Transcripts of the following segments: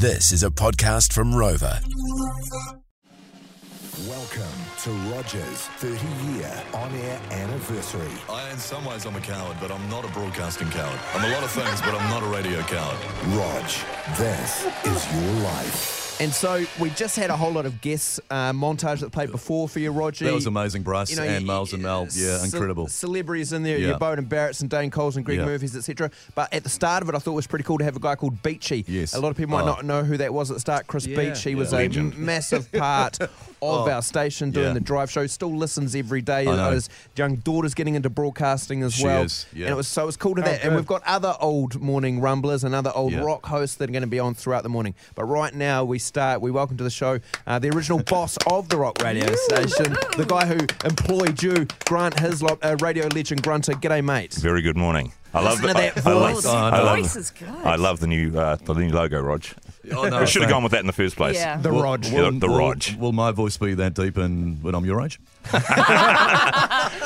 This is a podcast from Rover. Welcome to Rogers 30 year on air anniversary. I, in some ways, I'm a coward, but I'm not a broadcasting coward. I'm a lot of things, but I'm not a radio coward. Rog, this is your life. And so we just had a whole lot of guests uh, montage that played before for you, Roger. That was amazing, Bryce You know, and you- Miles and Mel. Yeah, ce- incredible. celebrities in there, Yeah. your Beauden Barretts and Dane Coles and Greg Yeah. Murphys, etc. But at the start of it, I thought it was pretty cool to have a guy called Beachy. Yes. A lot of people might Oh. not know who that was at the start. Chris Yeah. Beach, he was Yeah. a massive part of our station doing Yeah. the drive show. Still listens every day. I know. His young daughter's getting into broadcasting as She well. is, yeah. And it was so it was cool to that. And we've got other old morning rumblers and other old Yeah. rock hosts that are going to be on throughout the morning. But right now we start. We welcome to the show uh, the original boss of the rock radio station, the guy who employed you, Grant Hislop, a radio legend grunter. G'day, mate. Very good morning. I love the, that I, I love, voice. Oh, I I love, voice is good. I love the new uh, the new logo, Rog. Oh, no, we should have gone with that in the first place. Yeah. The Rog. Yeah, the will, Will my voice be that deep in, when I'm your age?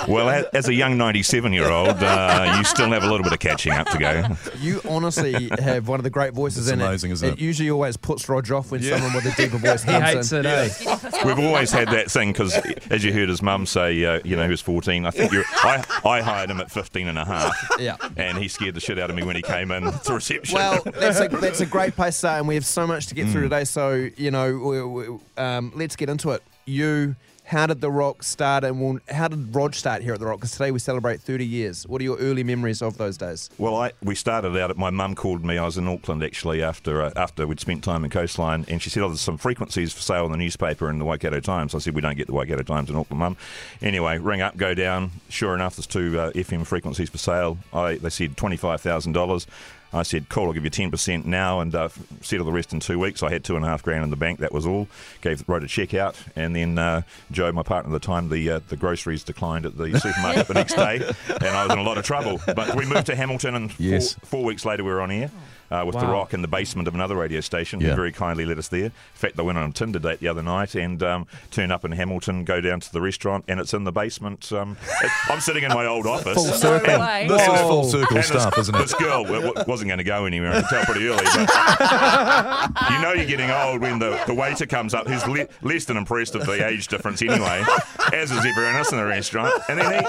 Well, as, as a young 97 year old, uh, you still have a little bit of catching up to go. You honestly have one of the great voices It's in amazing, it. isn't it? usually always puts Roger off when someone with a deeper voice He comes hates in. it, eh? We've always had that thing because, as you heard his mum say, uh, you know, he was 14. I think you're, I, I hired him at 15 and a half. Yeah. And he scared the shit out of me when he came in to reception. Well, that's a, that's a great place to start, and we have so much to get Mm. through today. So, you know, we, we, um, let's get into it. You, how did The Rock start, and well, how did Rog start here at The Rock? Because today we celebrate 30 years. What are your early memories of those days? Well, I we started out. At, my mum called me. I was in Auckland actually after uh, after we'd spent time in Coastline, and she said, "Oh, there's some frequencies for sale in the newspaper in the Waikato Times." I said, "We don't get the Waikato Times in Auckland, mum." Anyway, ring up, go down. Sure enough, there's two uh, FM frequencies for sale. I they said twenty five thousand dollars. I said, cool, I'll give you 10% now and uh, settle the rest in two weeks. I had two and a half grand in the bank, that was all. Gave Wrote a check out. And then uh, Joe, my partner at the time, the uh, the groceries declined at the supermarket the next day. And I was in a lot of trouble. But we moved to Hamilton and Yes. four, four weeks later we were on air. Uh, with The Rock in the basement of another radio station, who Yeah. very kindly let us there. In fact, I went on a Tinder date the other night and um, turned up in Hamilton, go down to the restaurant, and it's in the basement. Um, it- I'm sitting in my old office. Full circle. and- way. This is full circle and stuff, this, isn't it? This girl w- w- wasn't going to go anywhere. I could tell pretty early. But you know you're getting old when the, the waiter comes up, who's le- less than impressed of the age difference anyway, as is everyone else in the restaurant. And then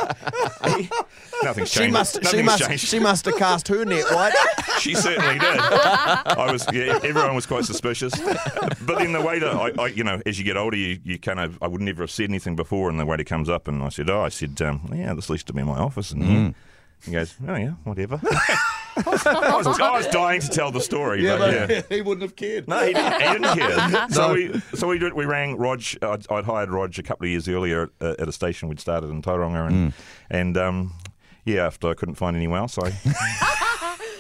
he, he nothing's She changed. must, she must, changed. she must have cast her net, right? She certainly did. I was, yeah, everyone was quite suspicious. But then the waiter, I, I, you know, as you get older, you, you kind of, I would never have said anything before, and the waiter comes up and I said, oh, I said, um, yeah, this used to be my office, and Mm. he goes, oh yeah, whatever. I, was, I was dying to tell the story, but yeah. he wouldn't have cared. No, he didn't, he didn't care. So we, so we, did, we rang Rog. I'd, I'd hired Rog a couple of years earlier at, at a station we'd started in Tauranga, and, and um, yeah, after I couldn't find anyone else, I.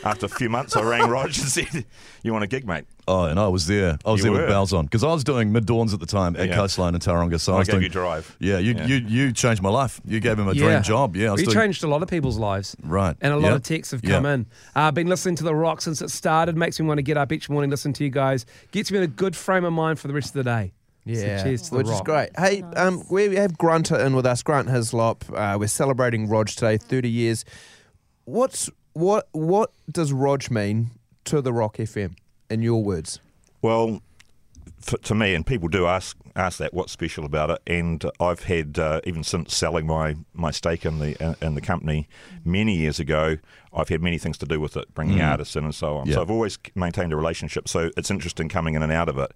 After a few months, I rang Rog and said, "You want a gig, mate?" Oh, and I was there. I was You there were? with bells on because I was doing mid dawns at the time at Yeah. Coastline in Tauranga. So I, I was gave doing, you drive. Yeah, you, Yeah. you you changed my life. You gave him a dream job. Yeah, I was we doing, changed a lot of people's lives. Right. And a lot Yeah. of texts have Yeah. come in. I've been listening to The Rock since it started. Makes me want to get up each morning, listen to you guys. Gets me in a good frame of mind for the rest of the day. So cheers to The which is Rock. great. Hey, um, we have Grunter in with us, Grant Hislop. Uh, we're celebrating Rog today, 30 years. What's what? What does Rog mean to the Rock FM? In your words, Well, to me, and people do ask ask that what's special about it, and I've had uh, even since selling my, my stake in the uh, in the company many years ago, I've had many things to do with it, bringing artists in and so on. Yeah. So I've always maintained a relationship. So it's interesting coming in and out of it,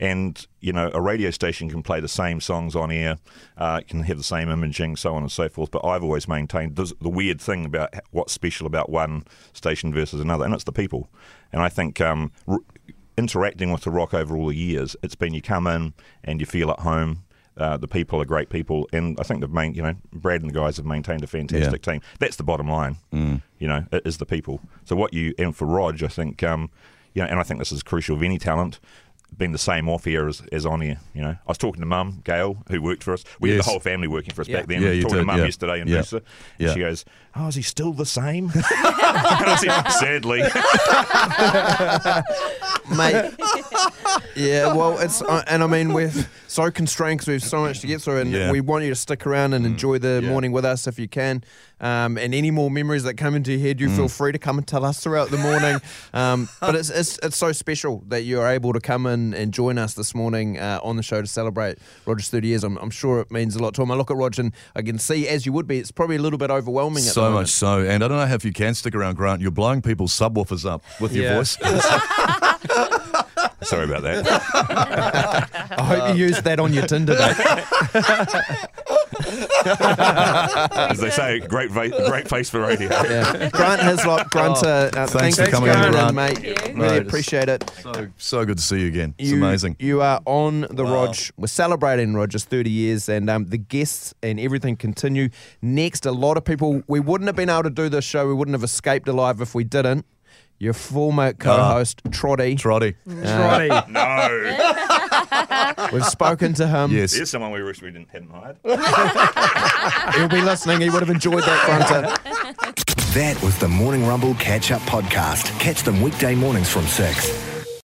and you know, a radio station can play the same songs on air, uh, can have the same imaging, so on and so forth. But I've always maintained the weird thing about what's special about one station versus another, and it's the people. And I think. Um, interacting with the rock over all the years, it's been you come in and you feel at home. Uh, the people are great people, and I think they've main, you know, Brad and the guys have maintained a fantastic team. That's the bottom line. Mm. You know, it is the people. So what you and for Rog, I think, um, you know, and I think this is crucial of any talent. Been the same off here as, as on here, you know. I was talking to Mum, Gail, who worked for us. We had the whole family working for us Yeah. back then. Yeah, I was you talking did, to Mum yeah. yesterday in Yeah. Noosa, and she goes, "Oh, is he still the same?" and I said, "Sadly." mate. Yeah, well, it's uh, and I mean we're so constrained because we have so much to get through, and Yeah. we want you to stick around and enjoy the Yeah. morning with us if you can. Um, and any more memories that come into your head, you feel free to come and tell us throughout the morning. Um, but it's, it's it's so special that you're able to come in and join us this morning uh, on the show to celebrate Roger's 30 years. I'm, I'm sure it means a lot to him. I look at Roger and I can see, as you would be, it's probably a little bit overwhelming. At the So moment. much so. And I don't know if you can stick around, Grant. You're blowing people's subwoofers up with your Yeah. voice. Sorry about that. I hope you used that on your Tinder date. As they say, great, va- great face for radio. Yeah. Grant Hislop, Grunter, uh, thanks, for coming for in, coming Grant. mate. Thank you. Really appreciate it. so, so good to see you again. It's you, amazing. You are on the Wow. Rog. We're celebrating Roger's 30 years, and um, the guests and everything continue. Next, a lot of people, we wouldn't have been able to do this show. We wouldn't have escaped alive if we didn't. Your former co-host, Trotty. Trotty. Mm. Trotty. Uh, no. We've spoken to him. Yes. There's someone we wish we didn't hadn't hired. He'll be listening. He would have enjoyed that, Grunter. That was the Morning Rumble Catch Up Podcast. Catch them weekday mornings from 6.